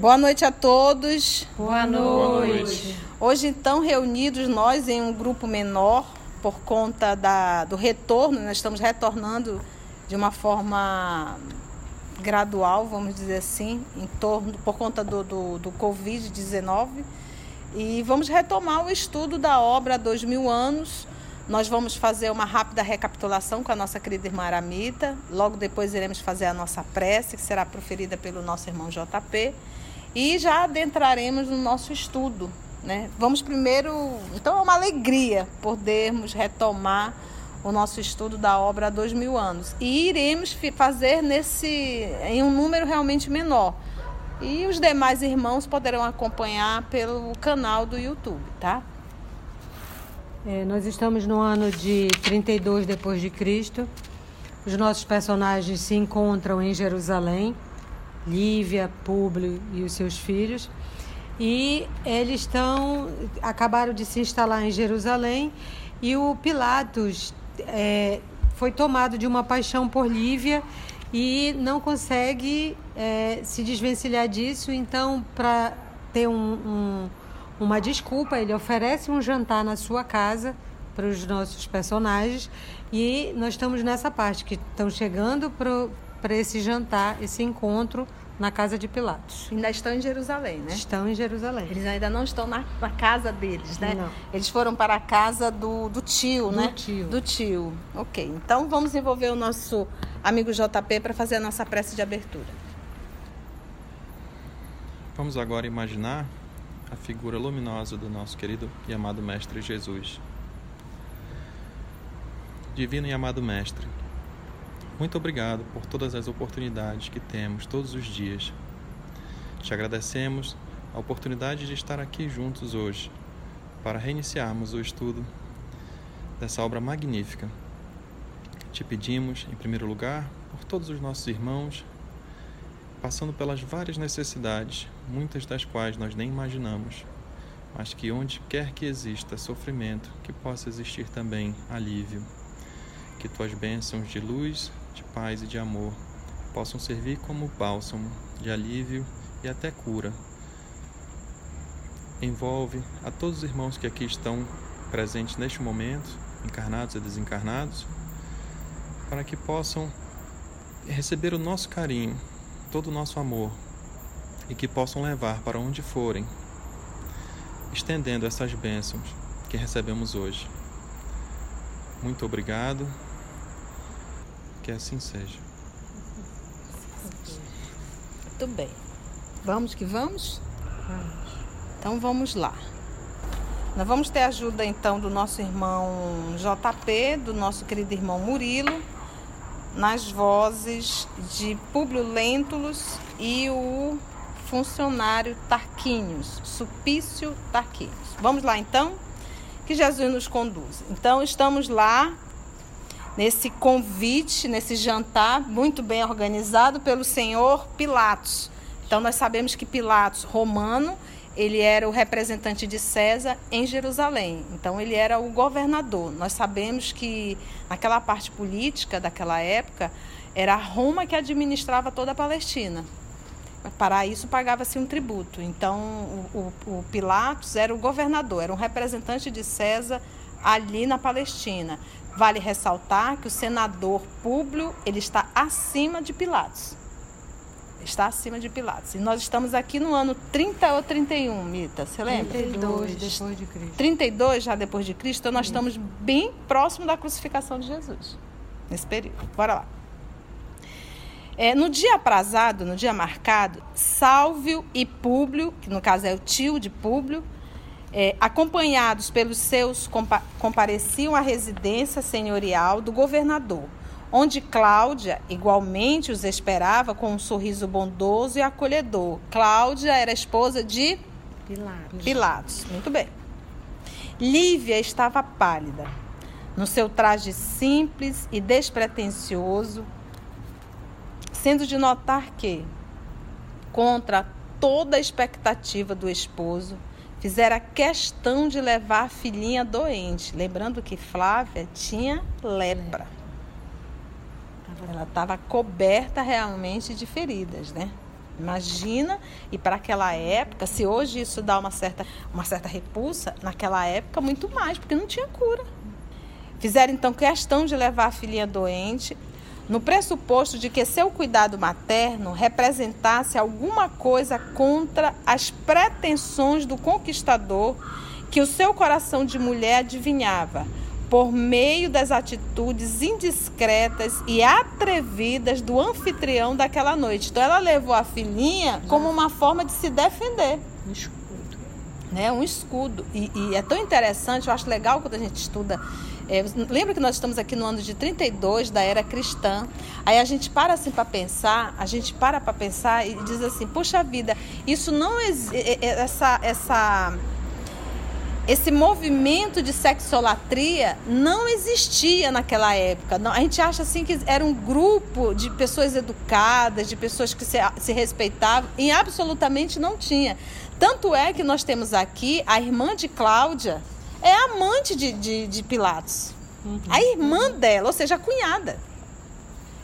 Boa noite a todos. Boa noite. Hoje, então, reunidos nós em um grupo menor, por conta da, do retorno, nós estamos retornando de uma forma gradual, vamos dizer assim, em torno, por conta do, do, do Covid-19. E vamos retomar o estudo da obra há dois mil anos. Nós vamos fazer uma rápida recapitulação com a nossa querida irmã Aramita. Logo depois iremos fazer a nossa prece, que será proferida pelo nosso irmão JP. E já adentraremos no nosso estudo. Né? Vamos primeiro. Então é uma alegria podermos retomar o nosso estudo da obra há dois mil anos. E iremos fazer nesse em um número realmente menor. E os demais irmãos poderão acompanhar pelo canal do YouTube, tá? É, nós estamos no ano de 32 depois de Cristo. Os nossos personagens se encontram em Jerusalém, Lívia, Públio e os seus filhos. E eles estão acabaram de se instalar em Jerusalém e o Pilatos é, foi tomado de uma paixão por Lívia e não consegue é, se desvencilhar disso. Então, para ter um, um, uma desculpa, ele oferece um jantar na sua casa para os nossos personagens e nós estamos nessa parte que estão chegando para esse jantar, esse encontro na casa de Pilatos. Ainda estão em Jerusalém, né? Estão em Jerusalém. Eles ainda não estão na, na casa deles, né? Não. Eles foram para a casa do, do tio, Do né? tio. Do tio. Ok. Então vamos envolver o nosso amigo JP para fazer a nossa prece de abertura. Vamos agora imaginar a figura luminosa do nosso querido e amado Mestre Jesus. Divino e amado Mestre, muito obrigado por todas as oportunidades que temos todos os dias. Te agradecemos a oportunidade de estar aqui juntos hoje para reiniciarmos o estudo dessa obra magnífica. Te pedimos, em primeiro lugar, por todos os nossos irmãos, passando pelas várias necessidades, muitas das quais nós nem imaginamos, mas que onde quer que exista sofrimento, que possa existir também alívio. Que tuas bênçãos de luz, de paz e de amor possam servir como bálsamo de alívio e até cura. Envolve a todos os irmãos que aqui estão presentes neste momento, encarnados e desencarnados, para que possam receber o nosso carinho, todo o nosso amor e que possam levar para onde forem, estendendo essas bênçãos que recebemos hoje. Muito obrigado. Que assim seja. Muito bem. Vamos que vamos? Então vamos lá. Nós vamos ter ajuda então do nosso irmão JP, do nosso querido irmão Murilo, nas vozes de Públio Lentulus e o funcionário Tarquínios, Supício Tarquínios. Vamos lá então? Que Jesus nos conduz. Então estamos lá nesse convite, nesse jantar muito bem organizado pelo senhor Pilatos. Então nós sabemos que Pilatos, romano, ele era o representante de César em Jerusalém. Então ele era o governador. Nós sabemos que naquela parte política daquela época era Roma que administrava toda a Palestina. Para isso pagava-se um tributo. Então o, o, Pilatos era o governador, era um representante de César ali na Palestina. Vale ressaltar que o senador Públio ele está acima de Pilatos. Está acima de Pilatos. E nós estamos aqui no ano 30 ou 31, Mita, você lembra? 32 depois de Cristo. 32 já depois de Cristo, então nós estamos bem próximo da crucificação de Jesus, nesse período. Bora lá. É, no dia aprazado, no dia marcado, Sálvio e Públio, que no caso é o tio de Públio, é, acompanhados pelos seus, compa compareciam à residência senhorial do governador, onde Cláudia igualmente os esperava com um sorriso bondoso e acolhedor. Cláudia era esposa de Pilatos. Pilatos. Muito bem. Lívia estava pálida, no seu traje simples e despretensioso, sendo de notar que, contra toda a expectativa do esposo, fizera questão de levar a filhinha doente. Lembrando que Flávia tinha lepra. Ela estava coberta realmente de feridas, né? Imagina, e para aquela época, se hoje isso dá uma certa, uma certa repulsa, naquela época muito mais, porque não tinha cura. Fizeram então questão de levar a filhinha doente, no pressuposto de que seu cuidado materno representasse alguma coisa contra as pretensões do conquistador que o seu coração de mulher adivinhava, por meio das atitudes indiscretas e atrevidas do anfitrião daquela noite. Então ela levou a filhinha como uma forma de se defender. Um escudo. Né? Um escudo. E, e é tão interessante, eu acho legal quando a gente estuda. É, lembra que nós estamos aqui no ano de 32 da era cristã. Aí a gente para assim para pensar, a gente para para pensar e diz assim: "Puxa vida, isso não essa essa esse movimento de sexolatria não existia naquela época. A gente acha assim que era um grupo de pessoas educadas, de pessoas que se, se respeitavam, e absolutamente não tinha. Tanto é que nós temos aqui a irmã de Cláudia, é amante de, de, de Pilatos. Uhum. A irmã dela, ou seja, a cunhada.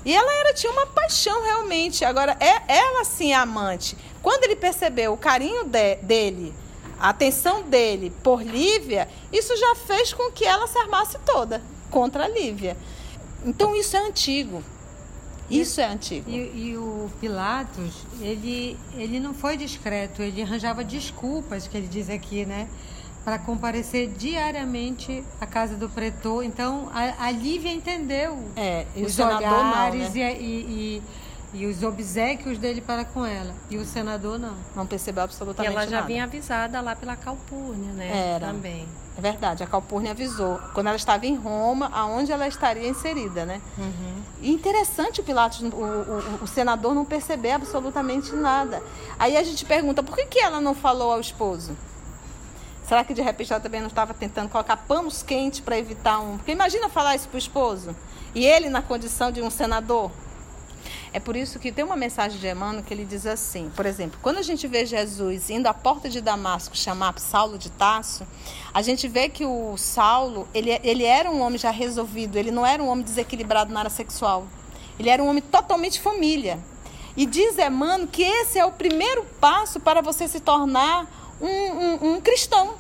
E ela era, tinha uma paixão realmente. Agora, é, ela sim é amante. Quando ele percebeu o carinho de, dele a atenção dele por Lívia, isso já fez com que ela se armasse toda contra a Lívia. Então isso é antigo. Isso é antigo. E, e, o Pilatos, ele, ele não foi discreto, ele arranjava desculpas, que ele diz aqui, né? Para comparecer diariamente à casa do pretor. Então, a, a Lívia entendeu é, os olhares não, né? e, e e os obsequios dele para com ela. E o senador não. Não percebeu absolutamente nada. E ela já nada. vinha avisada lá pela Calpurnia, né? Era. Também. É verdade, a Calpurnia avisou. Quando ela estava em Roma, aonde ela estaria inserida, né? Uhum. E interessante o Pilatos, o, o, o, senador não perceber absolutamente nada. Aí a gente pergunta, por que, que ela não falou ao esposo? Será que de repente ela também não estava tentando colocar panos quentes para evitar um... Porque imagina falar isso para o esposo. E ele na condição de um senador. É por isso que tem uma mensagem de Emmanuel que ele diz assim, por exemplo, quando a gente vê Jesus indo à porta de Damasco chamar Saulo de Tasso, a gente vê que o Saulo, ele, ele era um homem já resolvido, ele não era um homem desequilibrado na área sexual. Ele era um homem totalmente família. E diz Emmanuel que esse é o primeiro passo para você se tornar um, um, um cristão.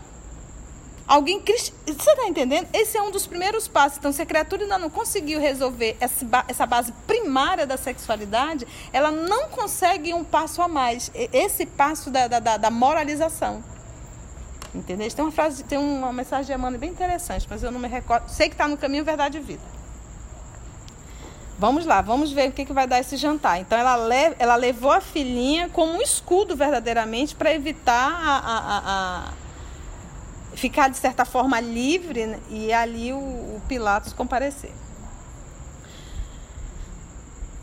Alguém Você está entendendo? Esse é um dos primeiros passos. Então, se a criatura ainda não conseguiu resolver essa base primária da sexualidade, ela não consegue um passo a mais. Esse passo da, da, da moralização. Entendeu? Tem uma frase, tem uma mensagem de Amanda bem interessante, mas eu não me recordo. Sei que está no caminho verdade e vida. Vamos lá, vamos ver o que, que vai dar esse jantar. Então ela, le ela levou a filhinha como um escudo verdadeiramente para evitar a, a, a ficar de certa forma livre né, e ali o, o Pilatos comparecer.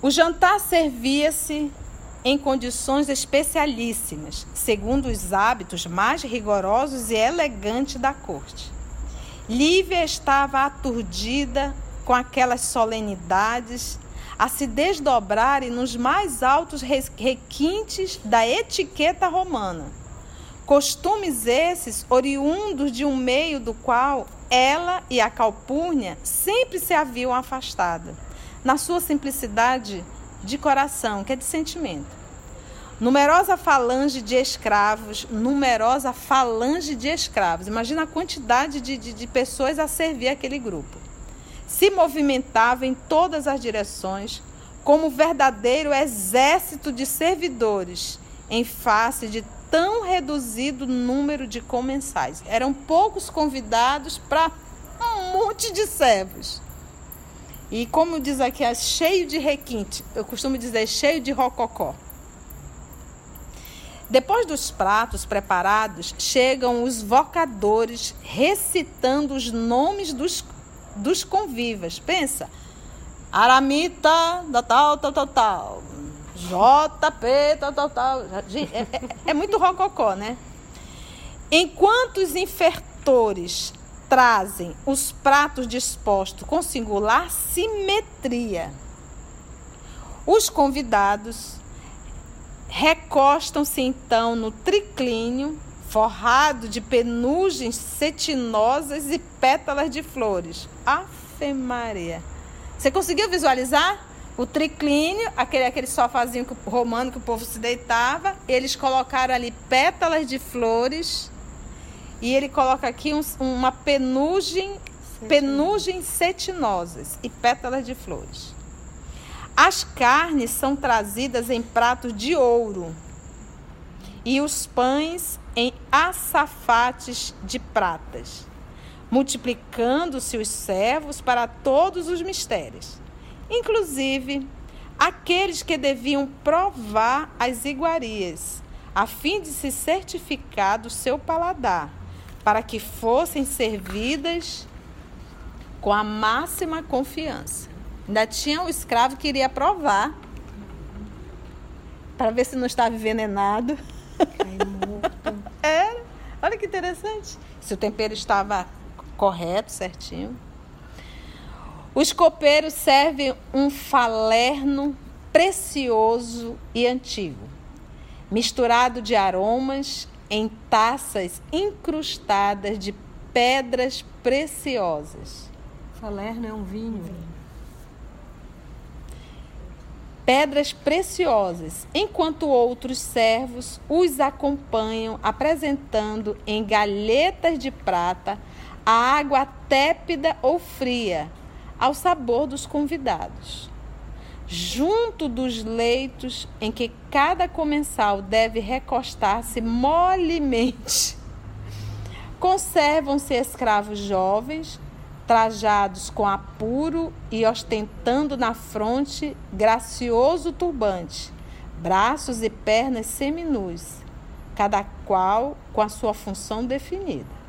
O jantar servia-se em condições especialíssimas, segundo os hábitos mais rigorosos e elegantes da corte. Lívia estava aturdida com aquelas solenidades a se desdobrarem nos mais altos requintes da etiqueta romana Costumes esses oriundos de um meio do qual ela e a Calpurnia sempre se haviam afastado, na sua simplicidade de coração, que é de sentimento. Numerosa falange de escravos, numerosa falange de escravos. Imagina a quantidade de, de, de pessoas a servir aquele grupo. Se movimentava em todas as direções, como verdadeiro exército de servidores, em face de tão reduzido número de comensais. Eram poucos convidados para um monte de servos. E como diz aqui, é cheio de requinte. Eu costumo dizer cheio de rococó. Depois dos pratos preparados, chegam os vocadores recitando os nomes dos, dos convivas. Pensa, Aramita, da tal, tal, tal, tal. JP, tal, tal, tal. Gente, é, é, é muito rococó, né? Enquanto os infertores trazem os pratos dispostos com singular simetria, os convidados recostam-se então no triclínio forrado de penugens cetinosas e pétalas de flores. Afe Maria. Você conseguiu visualizar? O triclínio, aquele, aquele sofazinho romano que o povo se deitava, eles colocaram ali pétalas de flores e ele coloca aqui um, uma penugem, penugem cetinosas e pétalas de flores. As carnes são trazidas em pratos de ouro e os pães em açafates de pratas, multiplicando-se os servos para todos os mistérios inclusive aqueles que deviam provar as iguarias, a fim de se certificar do seu paladar, para que fossem servidas com a máxima confiança. Ainda tinha o escravo que iria provar para ver se não estava envenenado. É, olha que interessante. Se o tempero estava correto, certinho. Os copeiros servem um falerno precioso e antigo, misturado de aromas em taças incrustadas de pedras preciosas. Falerno é um vinho. Pedras preciosas, enquanto outros servos os acompanham apresentando em galhetas de prata a água tépida ou fria ao sabor dos convidados. Junto dos leitos em que cada comensal deve recostar-se molemente, conservam-se escravos jovens, trajados com apuro e ostentando na fronte gracioso turbante, braços e pernas seminus, cada qual com a sua função definida.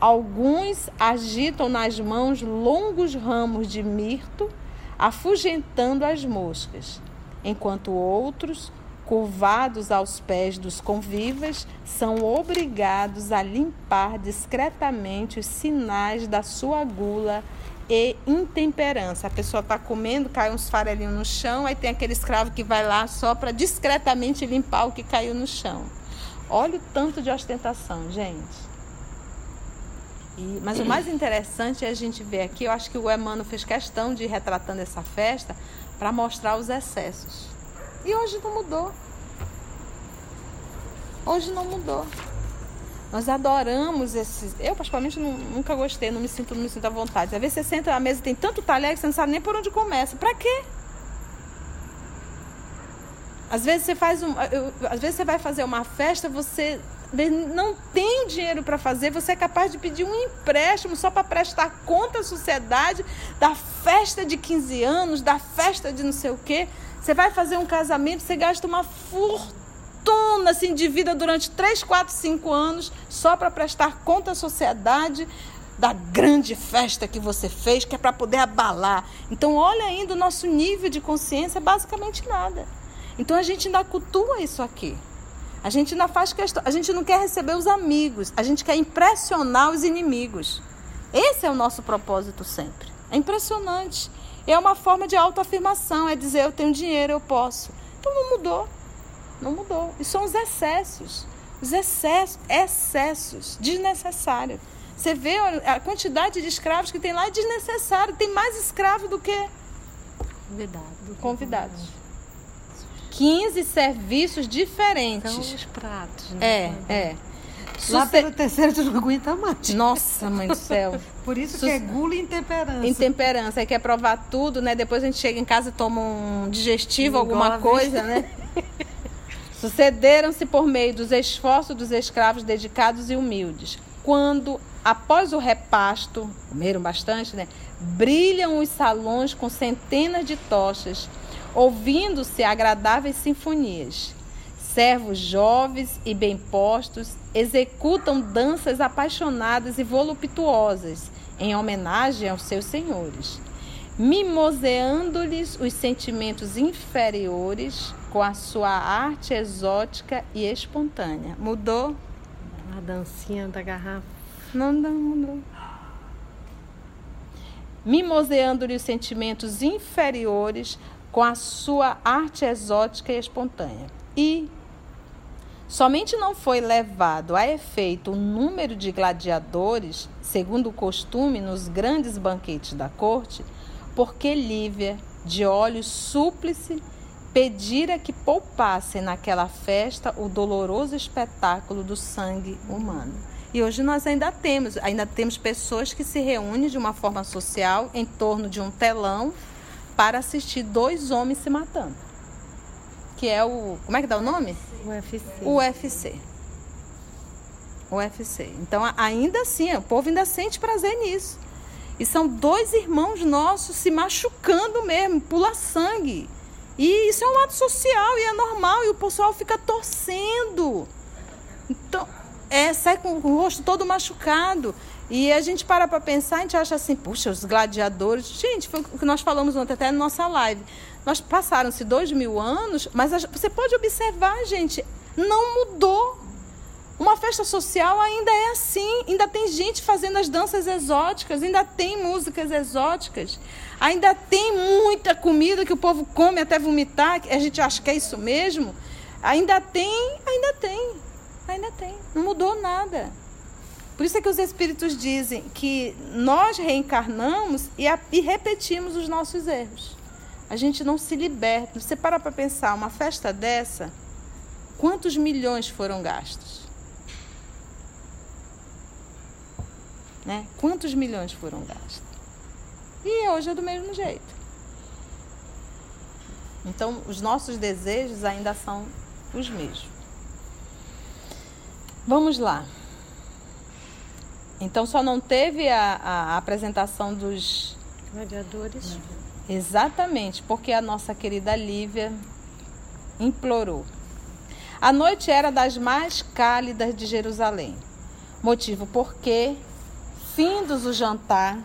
Alguns agitam nas mãos longos ramos de mirto, afugentando as moscas, enquanto outros, curvados aos pés dos convivas, são obrigados a limpar discretamente os sinais da sua gula e intemperança. A pessoa está comendo, cai uns farelinhos no chão, aí tem aquele escravo que vai lá só para discretamente limpar o que caiu no chão. Olha o tanto de ostentação, gente. E, mas o mais interessante é a gente ver aqui, eu acho que o Emmanuel fez questão de ir retratando essa festa para mostrar os excessos. E hoje não mudou. Hoje não mudou. Nós adoramos esses. Eu, particularmente, nunca gostei, não me sinto, não me sinto à vontade. Às vezes você senta à mesa tem tanto talher que você não sabe nem por onde começa. Para quê? Às vezes você faz um, eu, às vezes você vai fazer uma festa, você não tem dinheiro para fazer, você é capaz de pedir um empréstimo só para prestar conta à sociedade da festa de 15 anos, da festa de não sei o quê. Você vai fazer um casamento, você gasta uma fortuna assim, de vida durante 3, 4, 5 anos só para prestar conta à sociedade da grande festa que você fez, que é para poder abalar. Então, olha ainda o nosso nível de consciência, é basicamente nada. Então, a gente ainda cultua isso aqui. A gente não faz questão, a gente não quer receber os amigos, a gente quer impressionar os inimigos. Esse é o nosso propósito sempre. É impressionante. É uma forma de autoafirmação, é dizer eu tenho dinheiro, eu posso. Então não mudou. Não mudou. E são os excessos. Os excessos, excessos, desnecessários. Você vê a quantidade de escravos que tem lá é desnecessário. Tem mais escravo do que convidados. convidados. 15 serviços diferentes. São os pratos, né? É, é. Lá pelo terceiro tu não aguenta mais. Nossa, mãe do céu. Por isso que é gula e intemperança. Intemperança. Aí quer provar tudo, né? Depois a gente chega em casa e toma um digestivo, alguma coisa, né? Sucederam-se por meio dos esforços dos escravos dedicados e humildes. Quando, após o repasto, comeram bastante, né? Brilham os salões com centenas de tochas ouvindo-se agradáveis sinfonias. Servos jovens e bem postos executam danças apaixonadas e voluptuosas em homenagem aos seus senhores, mimoseando-lhes os sentimentos inferiores com a sua arte exótica e espontânea. Mudou? A dancinha da garrafa. Não, não mudou mimoseando-lhe os sentimentos inferiores com a sua arte exótica e espontânea. E somente não foi levado a efeito o número de gladiadores, segundo o costume nos grandes banquetes da corte, porque Lívia, de olhos súplice, pedira que poupassem naquela festa o doloroso espetáculo do sangue humano. E hoje nós ainda temos, ainda temos pessoas que se reúnem de uma forma social em torno de um telão para assistir dois homens se matando. Que é o. Como é que dá o nome? UFC. UFC. UFC. Então, ainda assim, o povo ainda sente prazer nisso. E são dois irmãos nossos se machucando mesmo, pula sangue. E isso é um ato social e é normal, e o pessoal fica torcendo. Então, é, sai com o rosto todo machucado. E a gente para para pensar, a gente acha assim, puxa, os gladiadores. Gente, foi o que nós falamos ontem até na nossa live. Nós passaram-se dois mil anos, mas você pode observar, gente, não mudou. Uma festa social ainda é assim, ainda tem gente fazendo as danças exóticas, ainda tem músicas exóticas, ainda tem muita comida que o povo come até vomitar, a gente acha que é isso mesmo. Ainda tem, ainda tem, ainda tem. Não mudou nada. Por isso é que os espíritos dizem que nós reencarnamos e, a, e repetimos os nossos erros. A gente não se liberta. Você para para pensar, uma festa dessa, quantos milhões foram gastos? Né? Quantos milhões foram gastos? E hoje é do mesmo jeito. Então, os nossos desejos ainda são os mesmos. Vamos lá. Então, só não teve a, a apresentação dos gladiadores. Exatamente, porque a nossa querida Lívia implorou. A noite era das mais cálidas de Jerusalém, motivo porque Findos o jantar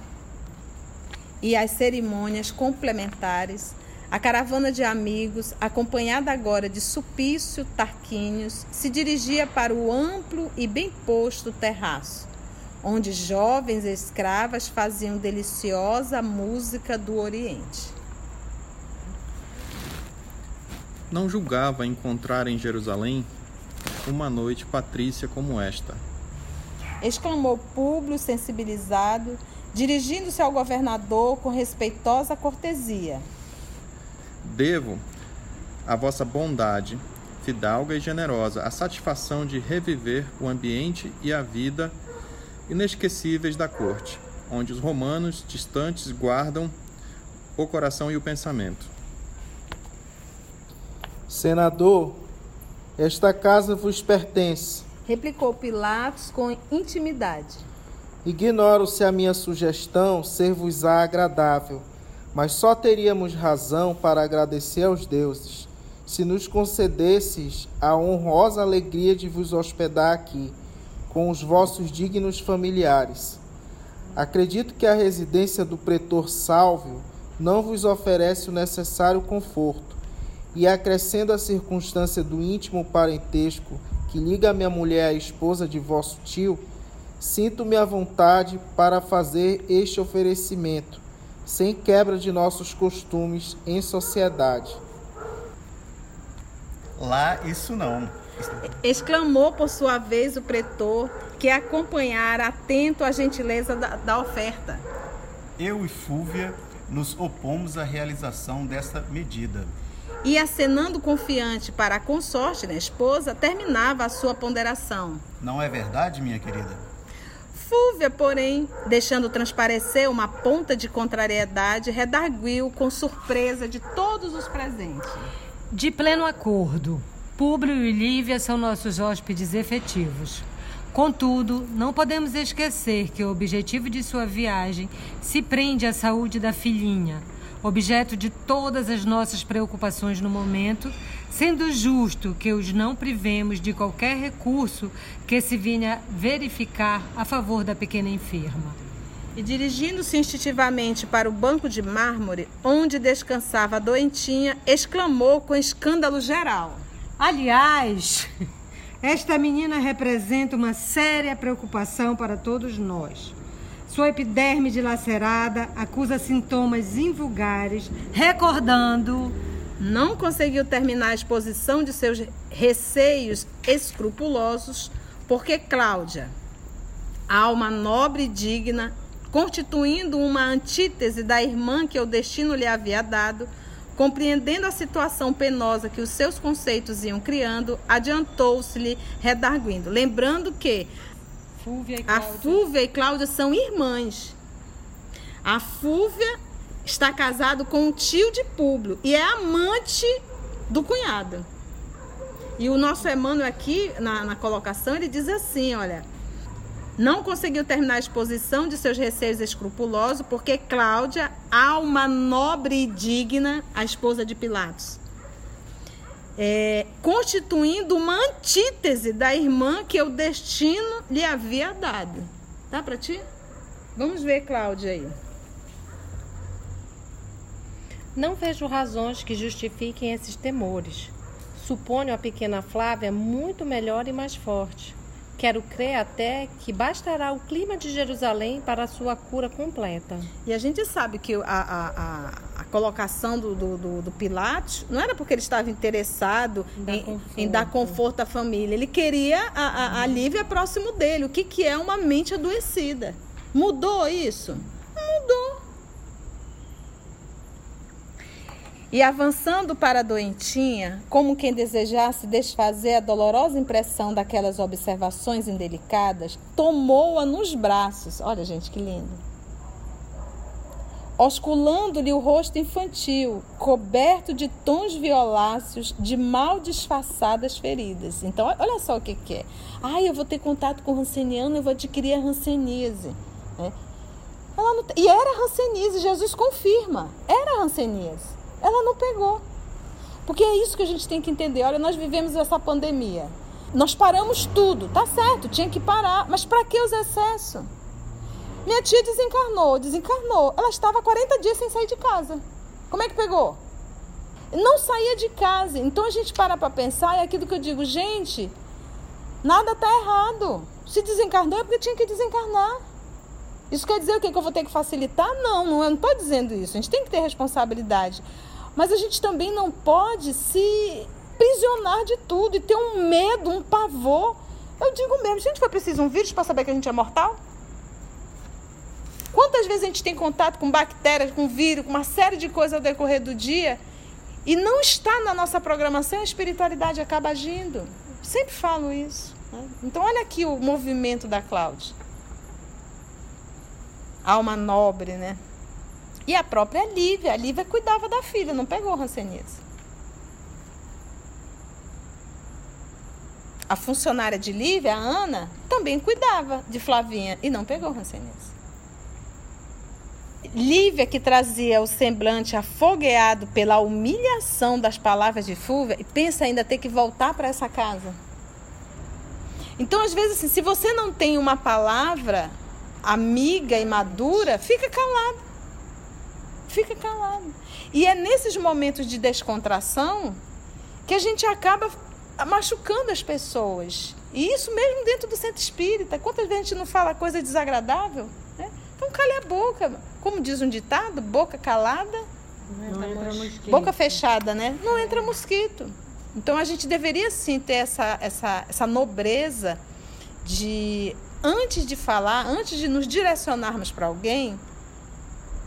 e as cerimônias complementares, a caravana de amigos, acompanhada agora de Supício Tarquínios, se dirigia para o amplo e bem posto terraço, onde jovens escravas faziam deliciosa música do Oriente. Não julgava encontrar em Jerusalém uma noite patrícia como esta exclamou Públio, sensibilizado, dirigindo-se ao governador com respeitosa cortesia. Devo à vossa bondade, fidalga e generosa, a satisfação de reviver o ambiente e a vida inesquecíveis da corte, onde os romanos distantes guardam o coração e o pensamento. Senador, esta casa vos pertence replicou Pilatos com intimidade. Ignoro se a minha sugestão ser-vos-á agradável, mas só teríamos razão para agradecer aos deuses se nos concedesses a honrosa alegria de vos hospedar aqui, com os vossos dignos familiares. Acredito que a residência do pretor Sálvio não vos oferece o necessário conforto, e acrescendo a circunstância do íntimo parentesco que liga minha mulher à esposa de vosso tio, sinto-me à vontade para fazer este oferecimento, sem quebra de nossos costumes em sociedade. Lá isso não. Exclamou por sua vez o pretor, que acompanhara atento a gentileza da, da oferta. Eu e Fúvia nos opomos à realização desta medida e, acenando confiante para a consorte, né, esposa, terminava a sua ponderação. Não é verdade, minha querida? Fúvia, porém, deixando transparecer uma ponta de contrariedade, redarguiu com surpresa de todos os presentes. De pleno acordo, Públio e Lívia são nossos hóspedes efetivos. Contudo, não podemos esquecer que o objetivo de sua viagem se prende à saúde da filhinha objeto de todas as nossas preocupações no momento, sendo justo que os não privemos de qualquer recurso que se vinha verificar a favor da pequena enferma. E dirigindo-se instintivamente para o banco de mármore, onde descansava a doentinha, exclamou com escândalo geral: Aliás, esta menina representa uma séria preocupação para todos nós. Sua epiderme dilacerada acusa sintomas invulgares, recordando. Não conseguiu terminar a exposição de seus receios escrupulosos, porque Cláudia, alma nobre e digna, constituindo uma antítese da irmã que o destino lhe havia dado, compreendendo a situação penosa que os seus conceitos iam criando, adiantou-se-lhe redarguindo, lembrando que Fúvia a. Fúvia e Cláudia são irmãs. A Fúvia está casado com o tio de Públio e é amante do cunhado. E o nosso Emmanuel aqui, na, na colocação, ele diz assim, olha... Não conseguiu terminar a exposição de seus receios escrupulosos porque Cláudia, alma nobre e digna, a esposa de Pilatos, é, constituindo uma antítese da irmã que o destino lhe havia dado. Tá para ti? Vamos ver, Cláudia aí. Não vejo razões que justifiquem esses temores. Suponho a pequena Flávia muito melhor e mais forte. Quero crer até que bastará o clima de Jerusalém para a sua cura completa. E a gente sabe que a, a, a, a colocação do, do, do, não era porque ele estava interessado Em dar em, conforto. em dar conforto à família. Ele queria a, a, a Lívia próximo dele. O que, que é uma mente adoecida? Mudou isso? Não mudou. E avançando para a doentinha, como quem desejasse desfazer a dolorosa impressão daquelas observações indelicadas, tomou-a nos braços. Olha, gente, que lindo. Osculando-lhe o rosto infantil, coberto de tons violáceos de mal disfarçadas feridas. Então, olha só o que, que é. Ai, eu vou ter contato com o ranceniano, eu vou adquirir a ranceníase. né? Não- e era ranceníase, Jesus confirma. Era ranceníase. Ela não pegou. Porque é isso que a gente tem que entender. Olha, nós vivemos essa pandemia. Nós paramos tudo, tá certo, tinha que parar. Mas para que os excessos? Minha tia desencarnou, desencarnou. Ela estava 40 dias sem sair de casa. Como é que pegou? Não saía de casa. Então a gente para para pensar, é aquilo que eu digo, gente, nada tá errado. Se desencarnou é porque tinha que desencarnar. Isso quer dizer o quê? Que eu vou ter que facilitar? Não, não eu não estou dizendo isso. A gente tem que ter responsabilidade. Mas a gente também não pode se prisionar de tudo e ter um medo, um pavor. Eu digo mesmo, gente, foi preciso um vírus para saber que a gente é mortal? Quantas vezes a gente tem contato com bactérias, com vírus, com uma série de coisas ao decorrer do dia e não está na nossa programação, a espiritualidade acaba agindo. Sempre falo isso. né? Então, olha aqui o movimento da Cláudia. Alma nobre, né? E a própria Lívia. A Lívia cuidava da filha, não pegou rancenise. A funcionária de Lívia, a Ana, também cuidava de Flavinha e não pegou rancenise. Lívia, que trazia o semblante afogueado pela humilhação das palavras de Fúvia, e pensa ainda ter que voltar para essa casa. Então, às vezes, assim, se você não tem uma palavra amiga e madura, fica calado. Fica calado. E é nesses momentos de descontração que a gente acaba machucando as pessoas. E isso mesmo dentro do centro espírita. Quantas vezes a gente não fala coisa desagradável? Né? Então cale a boca. Como diz um ditado, boca calada, Não entra mosquito. boca fechada, né? Não entra mosquito. Então a gente deveria sim ter essa, essa, essa nobreza de, antes de falar, antes de nos direcionarmos para alguém,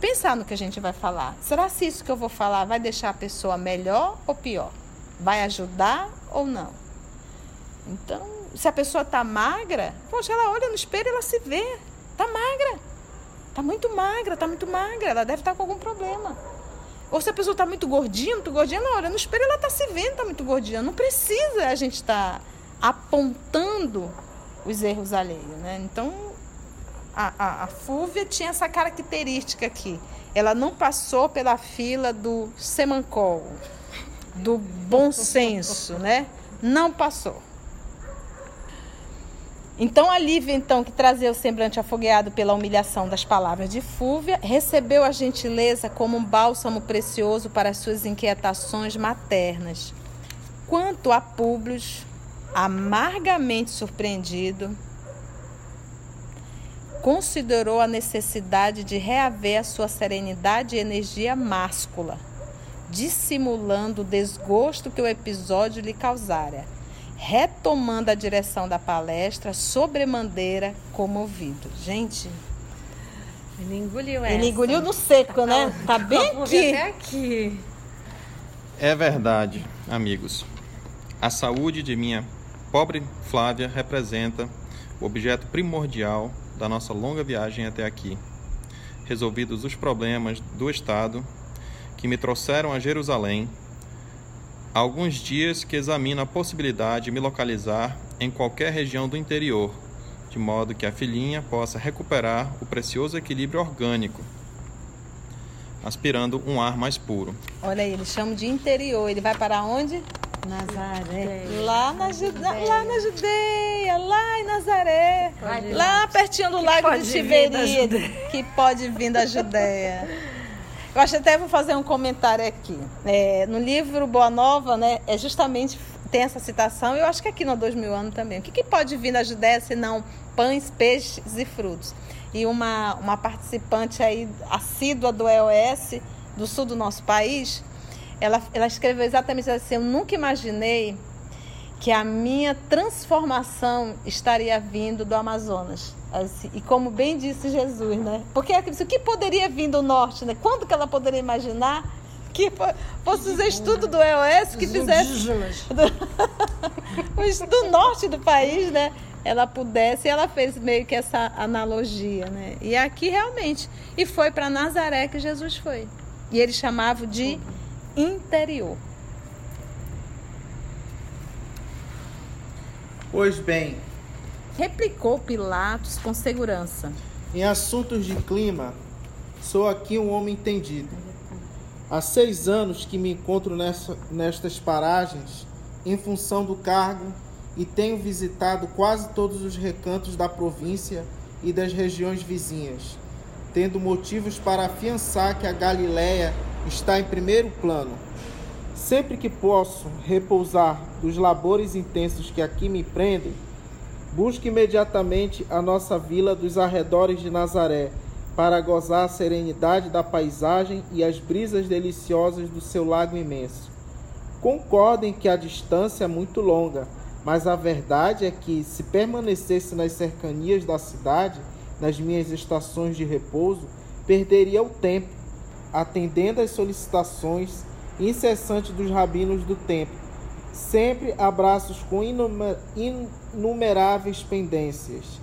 pensar no que a gente vai falar. Será se isso que eu vou falar vai deixar a pessoa melhor ou pior? Vai ajudar ou não? Então, se a pessoa está magra, poxa, ela olha no espelho e ela se vê. Está magra. Está muito magra, está muito magra. Ela deve estar com algum problema. Ou se a pessoa está muito gordinha, muito gordinha, ela olha no espelho ela está se vendo, está muito gordinha. Não precisa a gente estar apontando os erros alheios, né? Então, a, a, a Fúvia tinha essa característica aqui. Ela não passou pela fila do semancol, do bom senso, né? Não passou. Então a Lívia, então, que trazia o semblante afogueado pela humilhação das palavras de Fúvia, recebeu a gentileza como um bálsamo precioso para as suas inquietações maternas. Quanto a Públio, amargamente surpreendido, considerou a necessidade de reaver a sua serenidade e energia máscula, dissimulando o desgosto que o episódio lhe causara retomando a direção da palestra, sobremaneira comovido. Gente, Ele engoliu essa. Ele engoliu no seco, né? Tá bem aqui. Até aqui. É verdade, amigos. A saúde de minha pobre Flávia representa o objeto primordial da nossa longa viagem até aqui. Resolvidos os problemas do Estado que me trouxeram a Jerusalém, há alguns dias que examino a possibilidade de me localizar em qualquer região do interior, de modo que a filhinha possa recuperar o precioso equilíbrio orgânico, aspirando um ar mais puro. Olha aí, eles chamam de interior. Ele vai para onde? Nazaré. Lá na, Jude... lá na Judeia, lá em Nazaré. lá pertinho do lago de Tiberíades, que pode vir da Judéia. Eu acho até vou fazer um comentário aqui. É, no livro Boa Nova, né, é justamente tem essa citação. Eu acho que aqui no Dois Mil Anos também. O que, que pode vir da Judéia senão pães, peixes e frutos? E uma, uma participante aí assídua do EOS, do sul do nosso país, ela, ela escreveu exatamente assim: Eu nunca imaginei que a minha transformação estaria vindo do Amazonas. Assim, e como bem disse Jesus, né? Porque disse, o que poderia vir do norte, né? Quando que ela poderia imaginar que fo- fosse os estudos do EOS que fizesse do, do norte do país, né? Ela pudesse, e ela fez meio que essa analogia, né? E aqui realmente, e foi para Nazaré que Jesus foi. E eles chamavam de interior. Pois bem, Replicou Pilatos com segurança. em assuntos de clima, sou aqui um homem entendido. Há seis anos que me encontro nessa, nestas paragens em função do cargo e tenho visitado quase todos os recantos da província e das regiões vizinhas, tendo motivos para afiançar que a Galiléia está em primeiro plano. Sempre que posso repousar dos labores intensos que aqui me prendem, busco imediatamente a nossa vila dos arredores de Nazaré para gozar a serenidade da paisagem e as brisas deliciosas do seu lago imenso. Concordem que a distância é muito longa, mas a verdade é que, se permanecesse nas cercanias da cidade, nas minhas estações de repouso, perderia o tempo, atendendo às solicitações incessantes dos rabinos do templo, sempre abraços com inumer- inumeráveis pendências.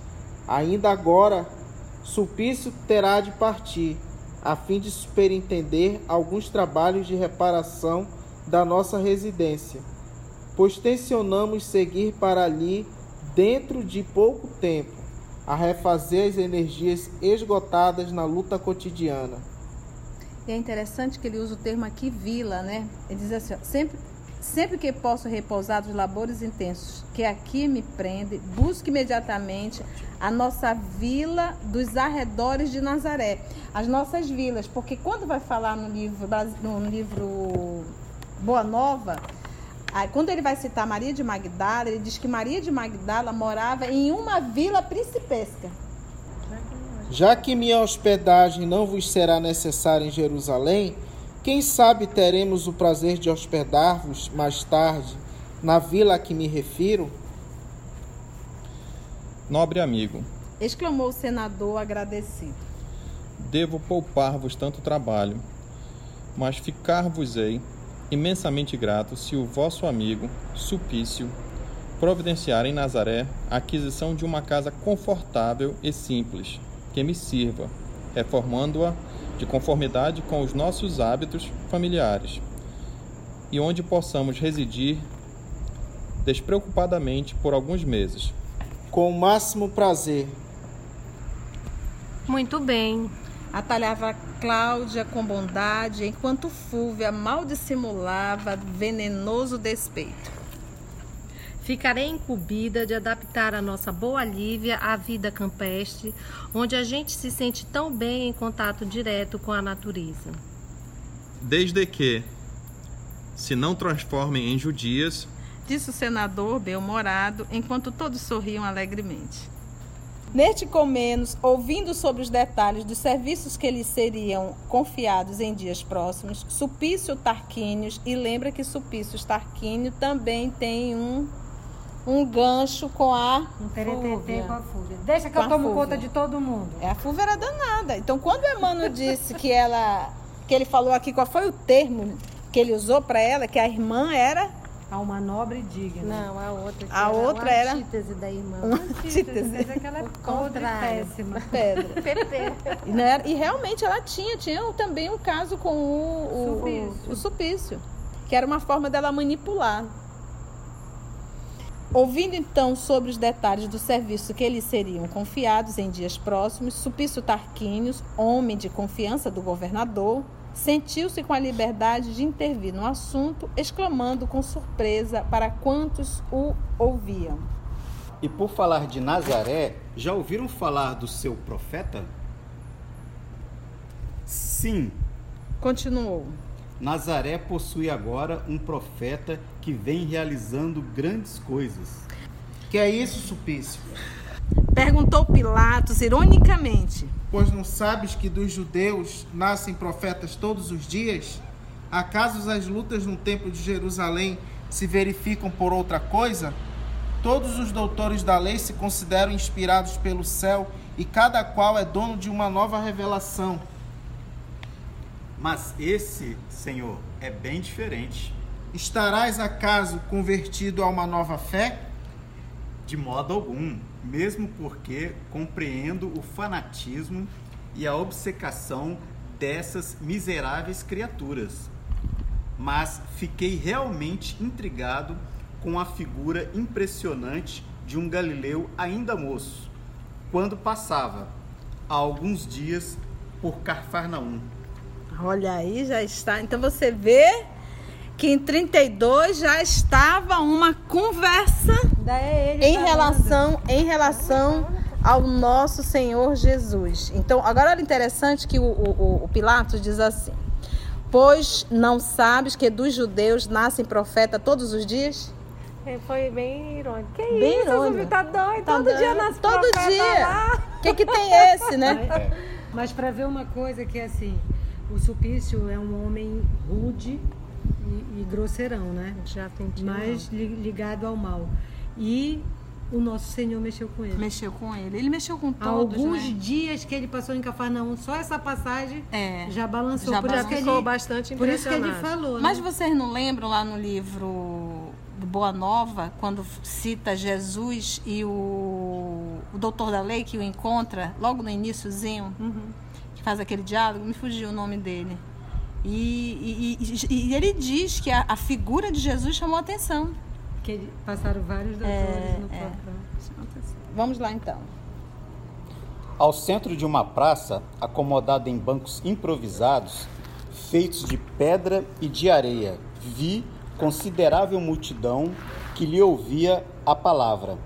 Ainda agora, Sulpício terá de partir, a fim de superintender alguns trabalhos de reparação da nossa residência, pois tensionamos seguir para ali dentro de pouco tempo, a refazer as energias esgotadas na luta cotidiana. E é interessante que ele usa o termo aqui vila, né? Ele diz assim, ó, sempre, sempre que posso repousar dos labores intensos que aqui me prende, busque imediatamente a nossa vila dos arredores de Nazaré, as nossas vilas, porque quando vai falar no livro, no livro Boa Nova, quando ele vai citar Maria de Magdala, ele diz que Maria de Magdala morava em uma vila principesca. Já que minha hospedagem não vos será necessária em Jerusalém, quem sabe teremos o prazer de hospedar-vos mais tarde na vila a que me refiro? Nobre amigo, Exclamou o senador agradecido. devo poupar-vos tanto trabalho, mas ficar-vos-ei imensamente grato se o vosso amigo Supício providenciar em Nazaré a aquisição de uma casa confortável e simples, que me sirva, reformando-a de conformidade com os nossos hábitos familiares, e onde possamos residir despreocupadamente por alguns meses. Com o máximo prazer. Muito bem. Atalhava Cláudia com bondade, enquanto Fúvia mal dissimulava venenoso despeito. Ficarei incumbida de adaptar a nossa boa Lívia à vida campestre, onde a gente se sente tão bem em contato direto com a natureza. Desde que se não transformem em judias, Disse o senador bem-humorado, enquanto todos sorriam alegremente. Neste comenos, ouvindo sobre os detalhes dos serviços que lhe seriam confiados em dias próximos, Supício Tarquínio, e lembra que Supício Tarquínio também tem um um gancho com a Um Fúvia. com a Fúvia. Deixa que Com eu a tomo Fúvia. conta de todo mundo. É, a Fúvia era danada. Então, quando o Emmanuel disse que ela, que ele falou aqui, qual foi o termo que ele usou para ela, que a irmã era Há uma nobre e digna. Não, a outra. que A outra uma era- antítese da irmã. antítese. Mas é que ela é podre e péssima. pedra. E, e realmente ela tinha, tinha também um caso com o, o, Supício. o, o supício, que era uma forma dela manipular. Ouvindo então sobre os detalhes do serviço que lhes seriam confiados em dias próximos, Supício Tarquínios, homem de confiança do governador, sentiu-se com a liberdade de intervir no assunto, exclamando com surpresa para quantos o ouviam. E por falar de Nazaré, já ouviram falar do seu profeta? Sim, Continuou. Nazaré possui agora um profeta que vem realizando grandes coisas. Que é isso, Supício? Perguntou Pilatos ironicamente. Pois não sabes que dos judeus nascem profetas todos os dias? Acaso as lutas no templo de Jerusalém se verificam por outra coisa? Todos os doutores da lei se consideram inspirados pelo céu e cada qual é dono de uma nova revelação. Mas esse, Senhor, é bem diferente. Estarás acaso convertido a uma nova fé? De modo algum, mesmo porque compreendo o fanatismo e a obcecação dessas miseráveis criaturas. Mas fiquei realmente intrigado com a figura impressionante de um galileu ainda moço, quando passava, há alguns dias, por Carfarnaum. Olha aí, já está. Então você vê que em 32 já estava uma conversa é em falando. relação, em relação ao nosso Senhor Jesus. Então, agora olha interessante que o, o, o Pilatos diz assim: Pois não sabes que dos judeus nascem profeta todos os dias? É, Foi bem irônico. Que Bem isso, irônico. Tá doido? Tá Todo dando- dia nasce Todo dia. O que, que tem esse, né? Mas para ver uma coisa que é assim, o Supício é um homem rude e, e grosseirão, né? Já entendi. Mas li- ligado ao mal. E o nosso Senhor mexeu com ele. Mexeu com ele. Ele mexeu com todos, alguns né? dias que ele passou em Cafarnaum, só essa passagem É. já balançou. Já por isso que balançou ele, bastante Por isso que ele falou, Mas né? vocês não lembram lá no livro do Boa Nova, quando cita Jesus e o, o doutor da lei que o encontra, logo no iníciozinho, que faz aquele diálogo, me fugiu o nome dele. E, e- e- e ele diz que a, a figura de Jesus chamou a atenção. Que passaram vários doutores É, no é. próprio. Vamos lá então. Ao centro de uma praça, acomodada em bancos improvisados, feitos de pedra e de areia, vi considerável multidão que lhe ouvia a palavra,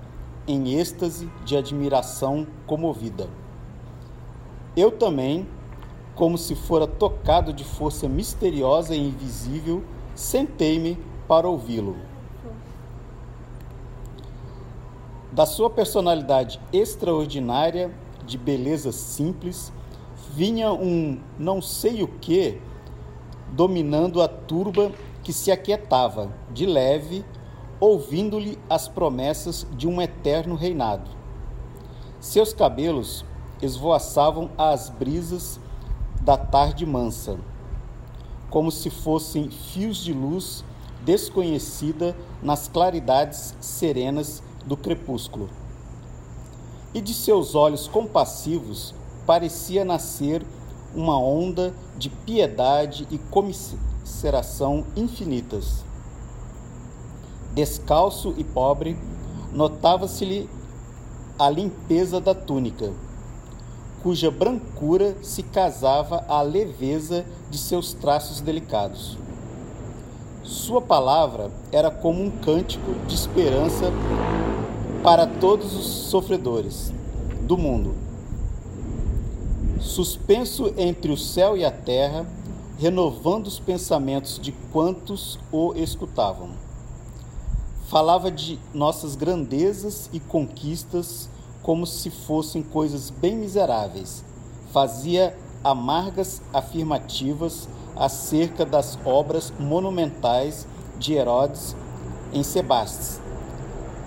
em êxtase de admiração comovida. Eu também, como se fora tocado de força misteriosa e invisível, sentei-me para ouvi-lo. Da sua personalidade extraordinária, de beleza simples, vinha um não sei o que dominando a turba que se aquietava, de leve, ouvindo-lhe as promessas de um eterno reinado. Seus cabelos esvoaçavam às brisas da tarde mansa, como se fossem fios de luz desconhecida nas claridades serenas do crepúsculo. E de seus olhos compassivos parecia nascer uma onda de piedade e comisseração infinitas. Descalço e pobre, notava-se-lhe a limpeza da túnica, cuja brancura se casava à leveza de seus traços delicados. Sua palavra era como um cântico de esperança para todos os sofredores do mundo. Suspenso entre o céu e a terra, renovando os pensamentos de quantos o escutavam. Falava de nossas grandezas e conquistas como se fossem coisas bem miseráveis. Fazia amargas afirmativas acerca das obras monumentais de Herodes em Sebastes,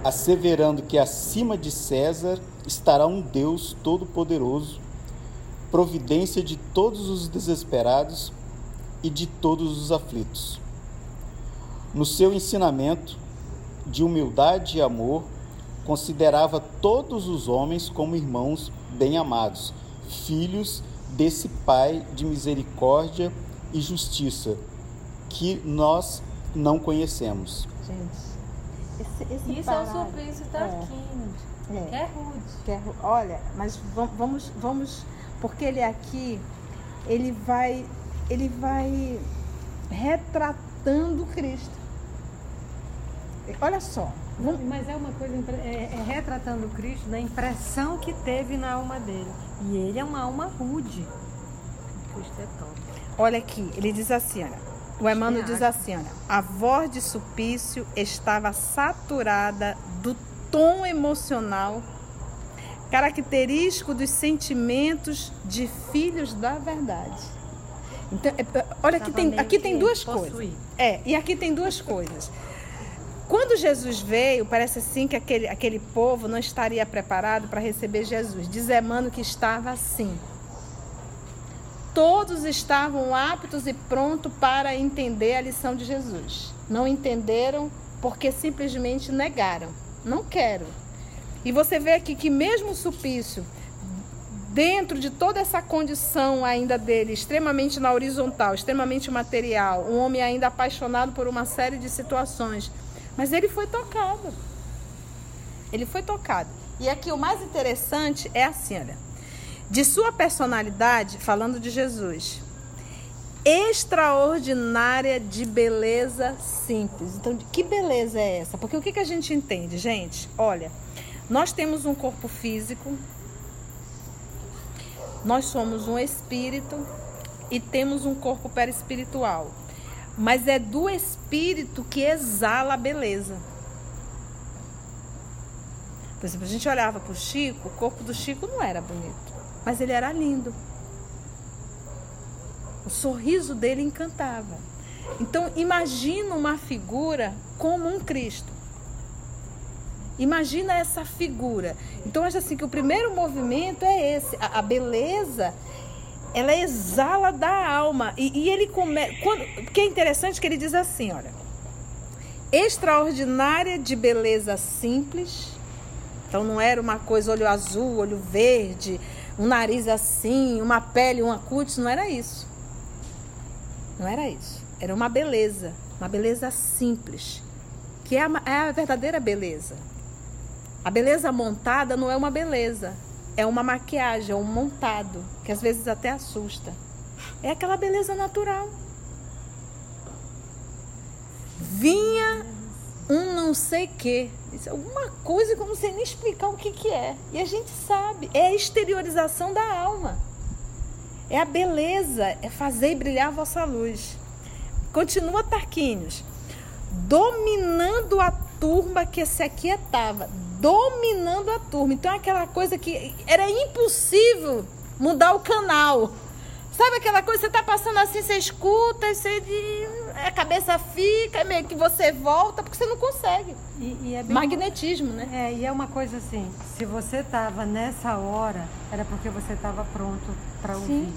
asseverando que acima de César estará um Deus todo-poderoso, providência de todos os desesperados e de todos os aflitos. No seu ensinamento de humildade e amor, considerava todos os homens como irmãos bem-amados, filhos desse Pai de misericórdia e justiça, que nós não conhecemos. Gente, esse, esse Isso é o parágrafo- Sulpício Tarquínio. É. Que é rude. que é- olha, mas vam- vamos, vamos, porque ele aqui, ele vai, ele vai retratando Cristo. Olha só, Mas é uma coisa, é, é retratando Cristo da impressão que teve na alma dele. E ele é uma alma rude. Cristo é top. olha aqui, ele diz assim, olha, o Emmanuel diz assim, olha, a voz de Sulpício estava saturada do tom emocional característico dos sentimentos de filhos da verdade. Então, é- é- olha, aqui tem, aqui tem duas coisas. É, e aqui tem duas coisas. Quando Jesus veio, parece assim que aquele, aquele povo não estaria preparado para receber Jesus. Diz Emmanuel que estava assim. Todos estavam aptos e prontos para entender a lição de Jesus. Não entenderam porque simplesmente negaram. Não quero. E você vê aqui que mesmo o Supício, dentro de toda essa condição ainda dele, extremamente na horizontal, extremamente material, um homem ainda apaixonado por uma série de situações, mas ele foi tocado. Ele foi tocado. E aqui o mais interessante é assim, olha. De sua personalidade, falando de Jesus, extraordinária de beleza simples. Então, que beleza é essa? Porque o que, que a gente entende, gente? Olha, nós temos um corpo físico, nós somos um espírito e temos um corpo perispiritual. Mas é do espírito que exala a beleza. Por exemplo, a gente olhava para o Chico, o corpo do Chico não era bonito, mas ele era lindo. O sorriso dele encantava. Então, imagina uma figura como um Cristo. Imagina essa figura. Então, acho assim que o primeiro movimento é esse. A, a beleza, ela exala da alma. E, e ele começa. Porque é interessante que ele diz assim: olha. Extraordinária de beleza simples. Então, não era uma coisa olho azul, olho verde, um nariz assim, uma pele, uma cutis. Não era isso. Não era isso. Era uma beleza. Uma beleza simples. Que é a, é a verdadeira beleza. A beleza montada não é uma beleza, é uma maquiagem, é um montado, que às vezes até assusta. É aquela beleza natural. Vinha um não sei que, alguma coisa que eu não sei nem explicar o que, que é. E a gente sabe, é a exteriorização da alma. É a beleza, é fazer brilhar a vossa luz. Continua Tarquínios. Dominando a turma que se aquietava. Dominando a turma. Então é aquela coisa que era impossível mudar o canal. Sabe aquela coisa, você tá passando assim, você escuta, você a cabeça fica, meio que você volta, porque você não consegue. E, e é bem Magnetismo, né? É, e é uma coisa assim, se você estava nessa hora, era porque você estava pronto para ouvir.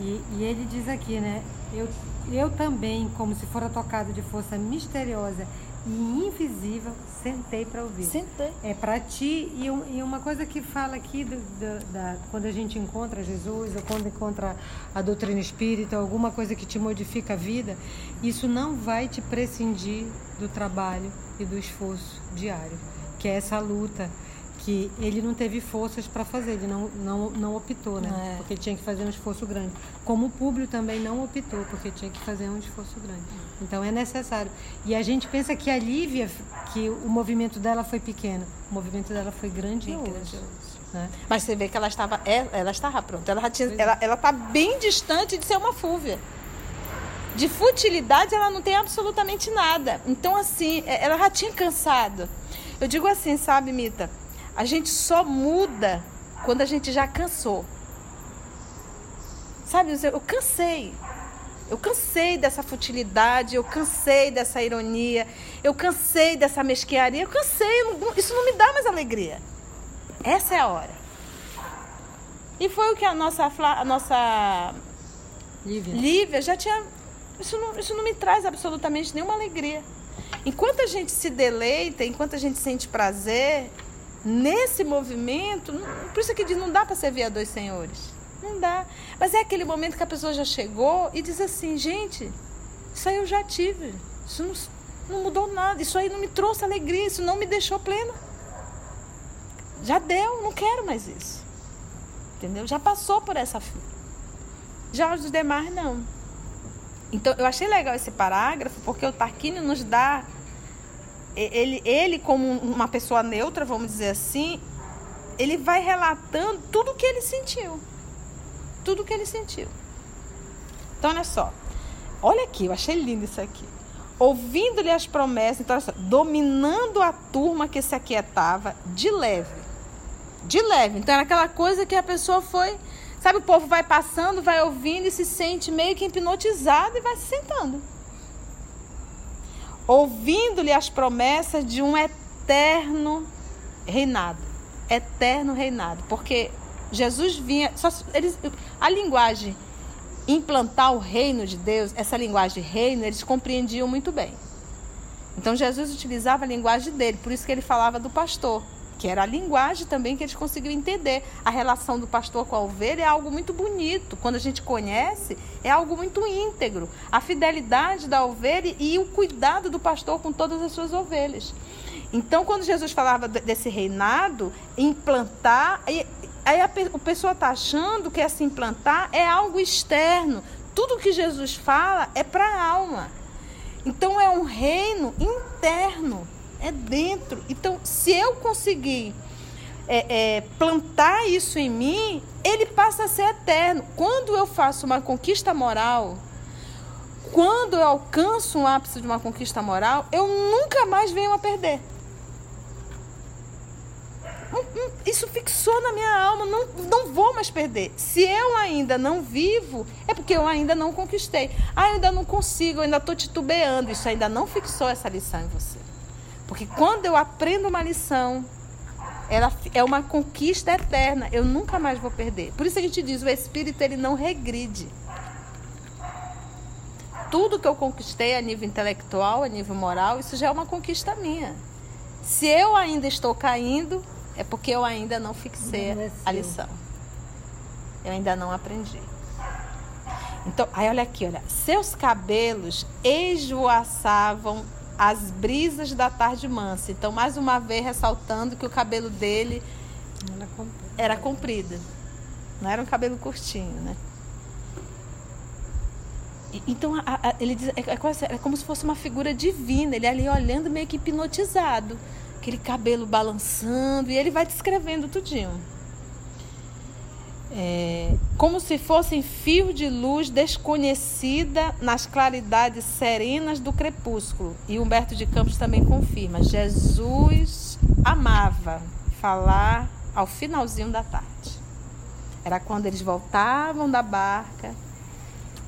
E, e ele diz aqui, né? Eu, eu também, como se fora tocado de força misteriosa e invisível, sentei para ouvir. Sentei. É para ti, e, e uma coisa que fala aqui, do- do- da, quando a gente encontra Jesus, ou quando encontra a doutrina espírita, alguma coisa que te modifica a vida, isso não vai te prescindir do trabalho e do esforço diário, que é essa luta que ele não teve forças para fazer, ele não, não, não optou, né? É. Porque tinha que fazer um esforço grande. Como o público também não optou, porque tinha que fazer um esforço grande. Então é necessário. E a gente pensa que a Lívia, que o movimento dela foi pequeno, o movimento dela foi grandioso. Né? Mas você vê que ela estava, é- ela estava pronta. Ela tinha, ela, ela está bem distante de ser uma fúvia. De futilidade ela não tem absolutamente nada. Então assim, é- ela já tinha cansado. Eu digo assim, sabe, Mita? A gente só muda quando a gente já cansou. Sabe, eu cansei. Eu cansei dessa futilidade, eu cansei dessa ironia, eu cansei dessa mesquearia, eu cansei, isso não me dá mais alegria. Essa é a hora. E foi o que a nossa, a nossa Lívia. Lívia já tinha. Isso não, isso não me traz absolutamente nenhuma alegria. Enquanto a gente se deleita, enquanto a gente sente prazer nesse movimento, por isso que diz, não dá para servir a dois senhores. Não dá. Mas é aquele momento que a pessoa já chegou e diz assim, gente, isso aí eu já tive. Isso não, não mudou nada. Isso aí não me trouxe alegria. Isso não me deixou plena. Já deu, não quero mais isso. Entendeu? Já passou por essa fila. Já os demais não. Então eu achei legal esse parágrafo porque o Tarquínio nos dá ele, ele como uma pessoa neutra, vamos dizer assim, ele vai relatando tudo o que ele sentiu tudo que ele sentiu. Então, olha só. Olha aqui, eu achei lindo isso aqui. Ouvindo-lhe as promessas, então, olha só, dominando a turma que se aquietava de leve. De leve. Então, era aquela coisa que a pessoa foi. Sabe, o povo vai passando, vai ouvindo e se sente meio que hipnotizado e vai se sentando. Ouvindo-lhe as promessas de um eterno reinado. Eterno reinado. Porque Jesus vinha. Só, eles, a linguagem implantar o reino de Deus, essa linguagem reino, eles compreendiam muito bem. Então Jesus utilizava a linguagem dele, por isso que ele falava do pastor, que era a linguagem também que eles conseguiam entender. A relação do pastor com a ovelha é algo muito bonito. Quando a gente conhece, é algo muito íntegro. A fidelidade da ovelha e o cuidado do pastor com todas as suas ovelhas. Então, quando Jesus falava desse reinado, implantar, Aí a pessoa está achando que esse implantar é algo externo. Tudo que Jesus fala é para a alma. Então é um reino interno, é dentro. Então, se eu conseguir é, é, plantar isso em mim, ele passa a ser eterno. Quando eu faço uma conquista moral, quando eu alcanço um ápice de uma conquista moral, eu nunca mais venho a perder isso fixou na minha alma, não, não vou mais perder. Se eu ainda não vivo, é porque eu ainda não conquistei. Ah, eu ainda não consigo, eu ainda estou titubeando. Isso ainda não fixou essa lição em você. Porque quando eu aprendo uma lição, ela é uma conquista eterna. Eu nunca mais vou perder. Por isso a gente diz, o espírito ele não regride. Tudo que eu conquistei a nível intelectual, a nível moral, isso já é uma conquista minha. Se eu ainda estou caindo, é porque eu ainda não fixei a lição. Eu ainda não aprendi. Então, aí olha aqui, olha. Seus cabelos esvoaçavam as brisas da tarde mansa. Então, mais uma vez, ressaltando que o cabelo dele era comprido. Não era um cabelo curtinho, né? Então, a, a, ele diz, é, é, é como se fosse uma figura divina. Ele ali olhando meio que hipnotizado aquele cabelo balançando, e ele vai descrevendo tudinho. É, como se fossem fio de luz desconhecida nas claridades serenas do crepúsculo. E Humberto de Campos também confirma: Jesus amava falar ao finalzinho da tarde. Era quando eles voltavam da barca.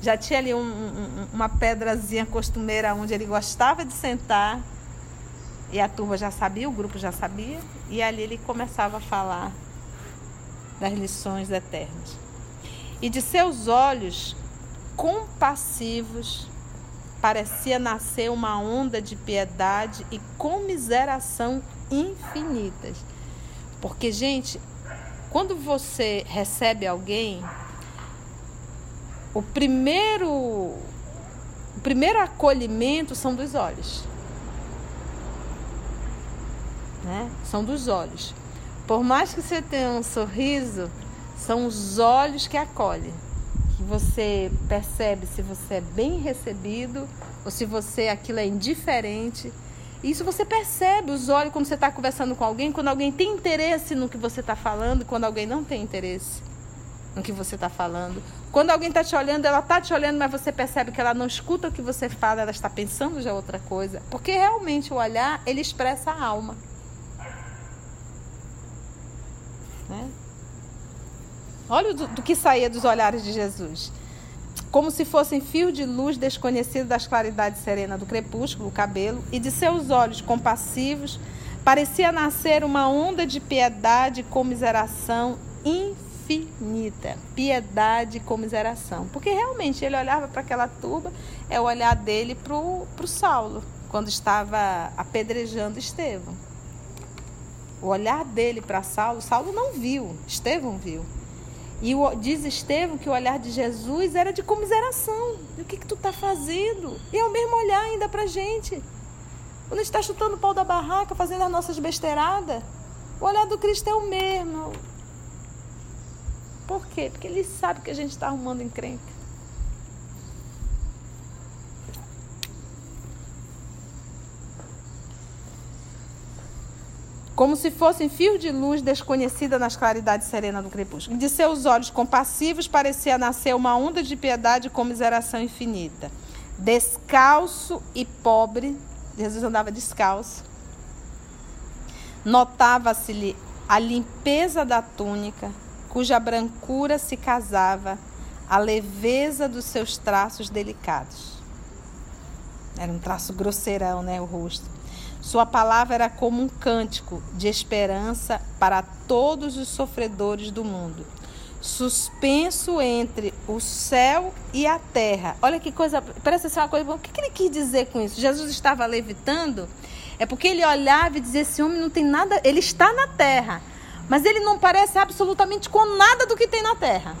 Já tinha ali um, um, uma pedrazinha costumeira onde ele gostava de sentar e a turma já sabia, o grupo já sabia, e ali ele começava a falar das lições eternas. E de seus olhos compassivos parecia nascer uma onda de piedade e comiseração infinitas. Porque, gente, quando você recebe alguém, o primeiro o primeiro acolhimento são dos olhos né? São dos olhos. Por mais que você tenha um sorriso, são os olhos que acolhem. Que você percebe se você é bem recebido ou se você aquilo é indiferente. Isso você percebe, os olhos, quando você está conversando com alguém, quando alguém tem interesse no que você está falando, quando alguém não tem interesse no que você está falando. Quando alguém está te olhando, ela está te olhando, mas você percebe que ela não escuta o que você fala, ela está pensando já outra coisa. Porque realmente o olhar, ele expressa a alma. Olha do, do que saía dos olhares de Jesus. como se fossem fios de luz desconhecidos das claridades serenas do crepúsculo, o cabelo, e de seus olhos compassivos parecia nascer uma onda de piedade e comiseração infinita. Piedade e comiseração. Porque realmente ele olhava para aquela tuba, é o olhar dele para o Saulo, quando estava apedrejando Estevão. O olhar dele para Saulo, Saulo não viu, Estevão viu. E o, diz Estevão que o olhar de Jesus era de comiseração. E o que, que tu está fazendo? E é o mesmo olhar ainda para gente. Quando a gente está chutando o pau da barraca, fazendo as nossas besteiradas, o olhar do Cristo é o mesmo. Por quê? Porque ele sabe que a gente está arrumando encrenca. Como se fossem fios de luz desconhecida nas claridades serenas do crepúsculo. De seus olhos compassivos parecia nascer uma onda de piedade e comiseração infinita. Descalço e pobre, Jesus andava descalço. Notava-se-lhe a limpeza da túnica, cuja brancura se casava, a leveza dos seus traços delicados. Era um traço grosseirão, né, o rosto sua palavra era como um cântico de esperança para todos os sofredores do mundo. Suspenso entre o céu e a terra. Olha que coisa, parece ser uma coisa. O que ele quis dizer com isso? Jesus estava levitando? É porque ele olhava e dizia: Esse homem não tem nada, ele está na terra, mas ele não parece absolutamente com nada do que tem na terra.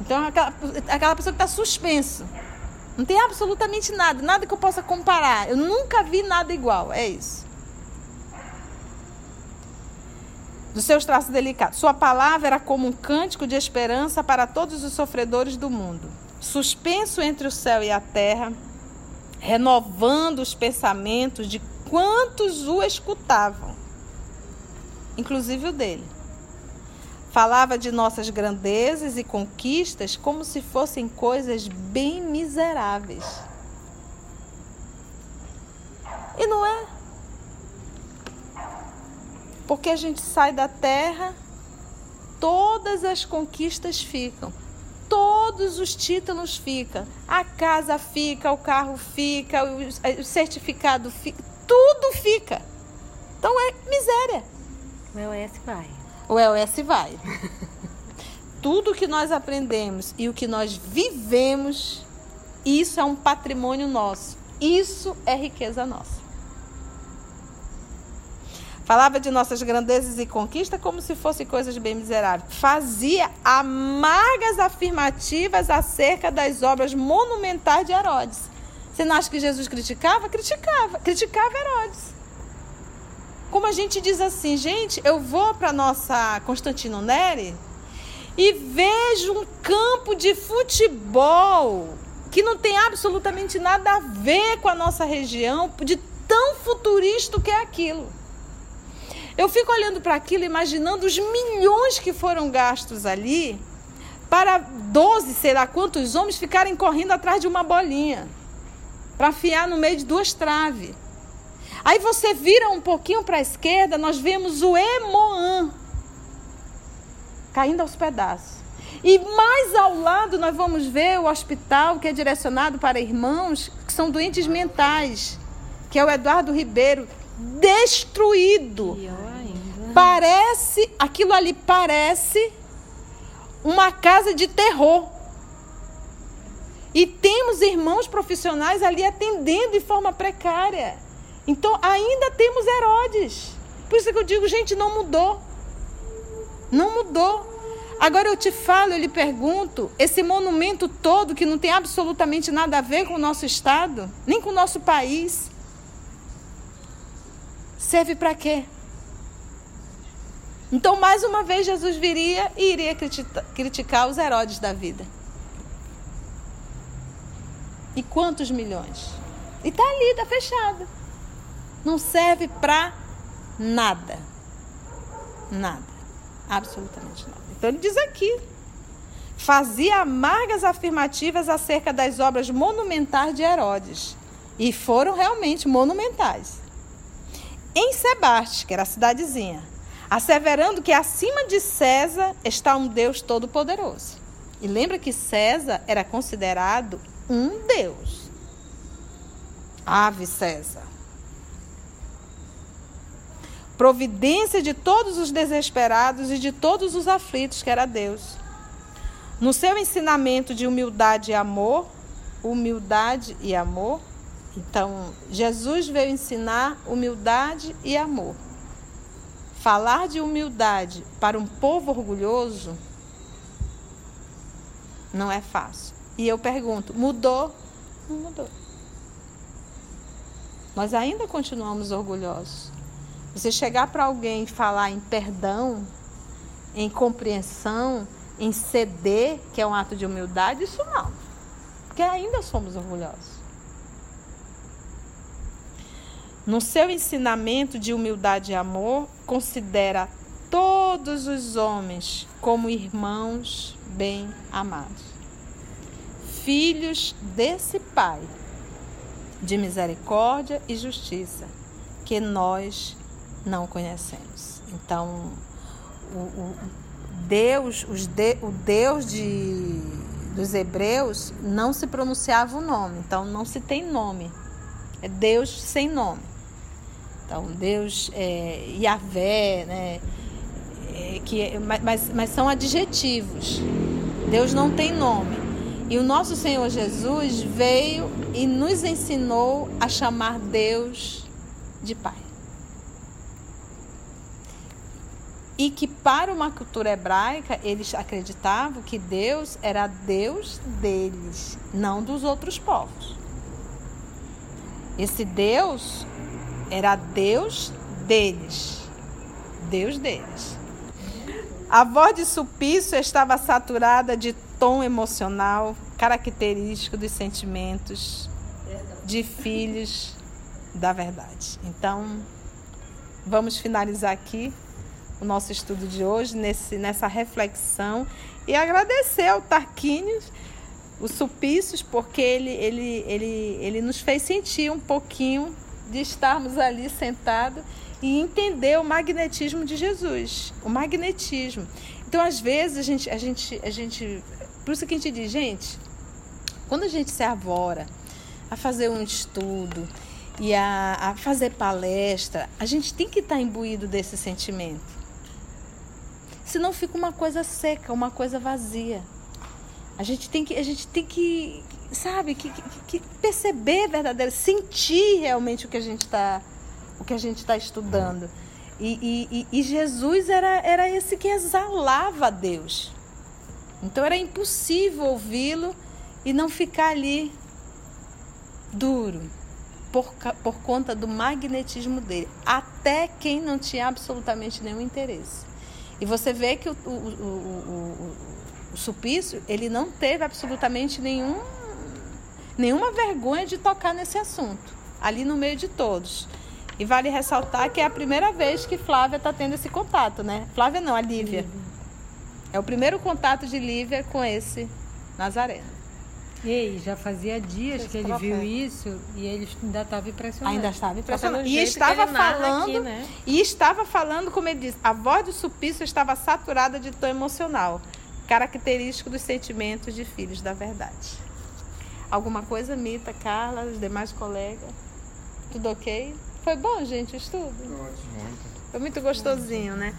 Então, aquela, aquela pessoa que está suspenso. Não tem absolutamente nada, nada que eu possa comparar. Eu nunca vi nada igual. É isso. Dos seus traços delicados. Sua palavra era como um cântico de esperança para todos os sofredores do mundo. Suspenso entre o céu e a terra, renovando os pensamentos de quantos o escutavam, inclusive o dele. Falava de nossas grandezas e conquistas como se fossem coisas bem miseráveis. E não é? Porque a gente sai da terra, todas as conquistas ficam, todos os títulos ficam, a casa fica, o carro fica, o certificado fica, tudo fica. Então é miséria. O EOS vai o EOS vai. Tudo que nós aprendemos e o que nós vivemos, isso é um patrimônio nosso. Isso é riqueza nossa. Falava de nossas grandezas e conquistas como se fossem coisas bem miseráveis. Fazia amargas afirmativas acerca das obras monumentais de Herodes. Você não acha que Jesus criticava? Criticava. Criticava Herodes. Como a gente diz assim, gente, eu vou para nossa Constantino Neri e vejo um campo de futebol que não tem absolutamente nada a ver com a nossa região, de tão futurista que é aquilo. Eu fico olhando para aquilo, imaginando os milhões que foram gastos ali para 12, sei lá quantos homens ficarem correndo atrás de uma bolinha para afiar no meio de duas traves. Aí você vira um pouquinho para a esquerda, nós vemos o Emoã caindo aos pedaços. E mais ao lado nós vamos ver o hospital que é direcionado para irmãos que são doentes mentais, que é o Eduardo Ribeiro, destruído. Parece, aquilo ali parece uma casa de terror. E temos irmãos profissionais ali atendendo de forma precária. Então ainda temos Herodes. Por isso que eu digo, gente, não mudou. Não mudou. Agora eu te falo, eu lhe pergunto, esse monumento todo que não tem absolutamente nada a ver com o nosso estado, nem com o nosso país, serve para quê? Então, mais uma vez, Jesus viria e iria criticar os Herodes da vida. E quantos milhões? E está ali, está fechado não serve para nada. Nada. Absolutamente nada. Então ele diz aqui: fazia amargas afirmativas acerca das obras monumentais de Herodes. E foram realmente monumentais. Em Sebaste, que era a cidadezinha, asseverando que acima de César está um Deus todo-poderoso. E lembra que César era considerado um Deus. Ave César. Providência de todos os desesperados e de todos os aflitos, que era Deus. No seu ensinamento de humildade e amor, humildade e amor, então Jesus veio ensinar humildade e amor. Falar de humildade para um povo orgulhoso não é fácil. E eu pergunto: mudou? Não mudou. Nós ainda continuamos orgulhosos. Você chegar para alguém e falar em perdão, em compreensão, em ceder, que é um ato de humildade, isso não. Porque ainda somos orgulhosos. No seu ensinamento de humildade e amor, considera todos os homens como irmãos bem amados filhos desse Pai de misericórdia e justiça que nós não conhecemos. Então, o, o Deus, os de, o Deus de, dos hebreus não se pronunciava o nome, então não se tem nome. É Deus sem nome. Então, Deus é Yahvé, né? É, que, mas, mas são adjetivos. Deus não tem nome. E o nosso Senhor Jesus veio e nos ensinou a chamar Deus de Pai. E que para uma cultura hebraica, eles acreditavam que Deus era Deus deles, não dos outros povos. Esse Deus era Deus deles. Deus deles. A voz de Supício estava saturada de tom emocional característico dos sentimentos de filhos da verdade. Então, vamos finalizar aqui o nosso estudo de hoje, nesse, nessa reflexão, e agradecer ao Tarquínio os supícios, porque ele, ele, ele, ele nos fez sentir um pouquinho de estarmos ali sentados e entender o magnetismo de Jesus, o magnetismo. Então, às vezes, a gente, a gente, a gente por isso que a gente diz, gente, quando a gente se avora a fazer um estudo e a, a fazer palestra, a gente tem que estar imbuído desse sentimento. Senão fica uma coisa seca, uma coisa vazia. A gente tem que, a gente tem que, sabe, que, que, que perceber verdadeiro, sentir realmente o que a gente está, o que a gente está estudando. E, e, e, Jesus era, era esse que exalava Deus. Então era impossível ouvi-lo e não ficar ali duro por, por conta do magnetismo dele. Até quem não tinha absolutamente nenhum interesse. E você vê que o, o, o, o Supício, ele não teve absolutamente nenhum, nenhuma vergonha de tocar nesse assunto, ali no meio de todos. E vale ressaltar que é a primeira vez que Flávia está tendo esse contato, né? Flávia não, a Lívia. Lívia. É o primeiro contato de Lívia com esse Nazareno. Ei, já fazia dias esse que ele profeta. viu isso e ele ainda estava impressionado. Ainda estava impressionado. E estava falando, aqui, né? e estava falando, como ele disse, a voz do supício estava saturada de tom emocional, característico dos sentimentos de filhos da verdade. Alguma coisa, Mita, Carla, os demais colegas? Tudo ok? Foi bom, gente, o estudo? Ótimo. Foi muito gostosinho, né?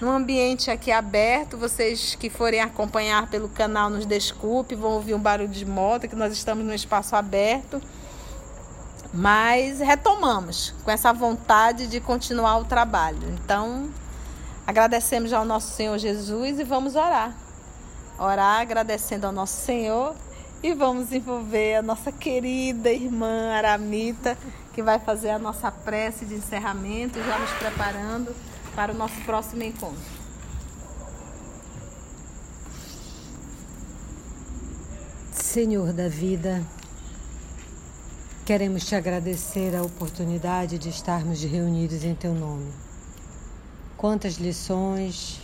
Num ambiente aqui aberto. Vocês que forem acompanhar pelo canal, nos desculpe, vão ouvir um barulho de moto, que nós estamos num espaço aberto. Mas retomamos com essa vontade de continuar o trabalho. Então, agradecemos ao nosso Senhor Jesus e vamos orar. Orar agradecendo ao nosso Senhor e vamos envolver a nossa querida irmã Aramita, que vai fazer a nossa prece de encerramento, já nos preparando para o nosso próximo encontro. Senhor da vida, queremos te agradecer a oportunidade de estarmos reunidos em teu nome. Quantas lições,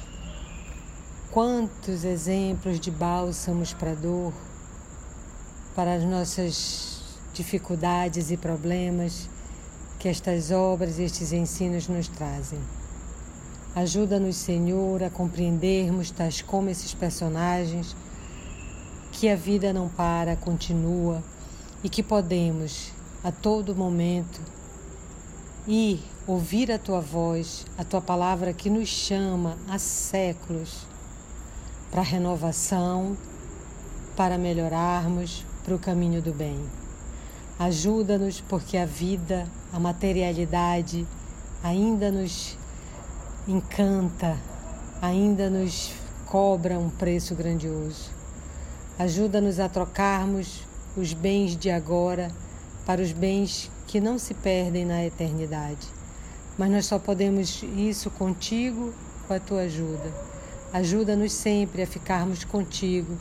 quantos exemplos de bálsamos para dor, para as nossas dificuldades e problemas que estas obras e estes ensinos nos trazem. Ajuda-nos, Senhor, a compreendermos, tais como esses personagens, que a vida não para, continua e que podemos a todo momento ir ouvir a tua voz, a tua palavra que nos chama há séculos para renovação, para melhorarmos para o caminho do bem. Ajuda-nos porque a vida, a materialidade ainda nos encanta, ainda nos cobra um preço grandioso. Ajuda-nos a trocarmos os bens de agora para os bens que não se perdem na eternidade. Mas nós só podemos isso contigo com a tua ajuda. Ajuda-nos sempre a ficarmos contigo,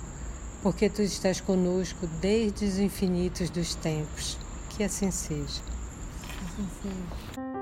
porque tu estás conosco desde os infinitos dos tempos. Que assim seja. Assim seja.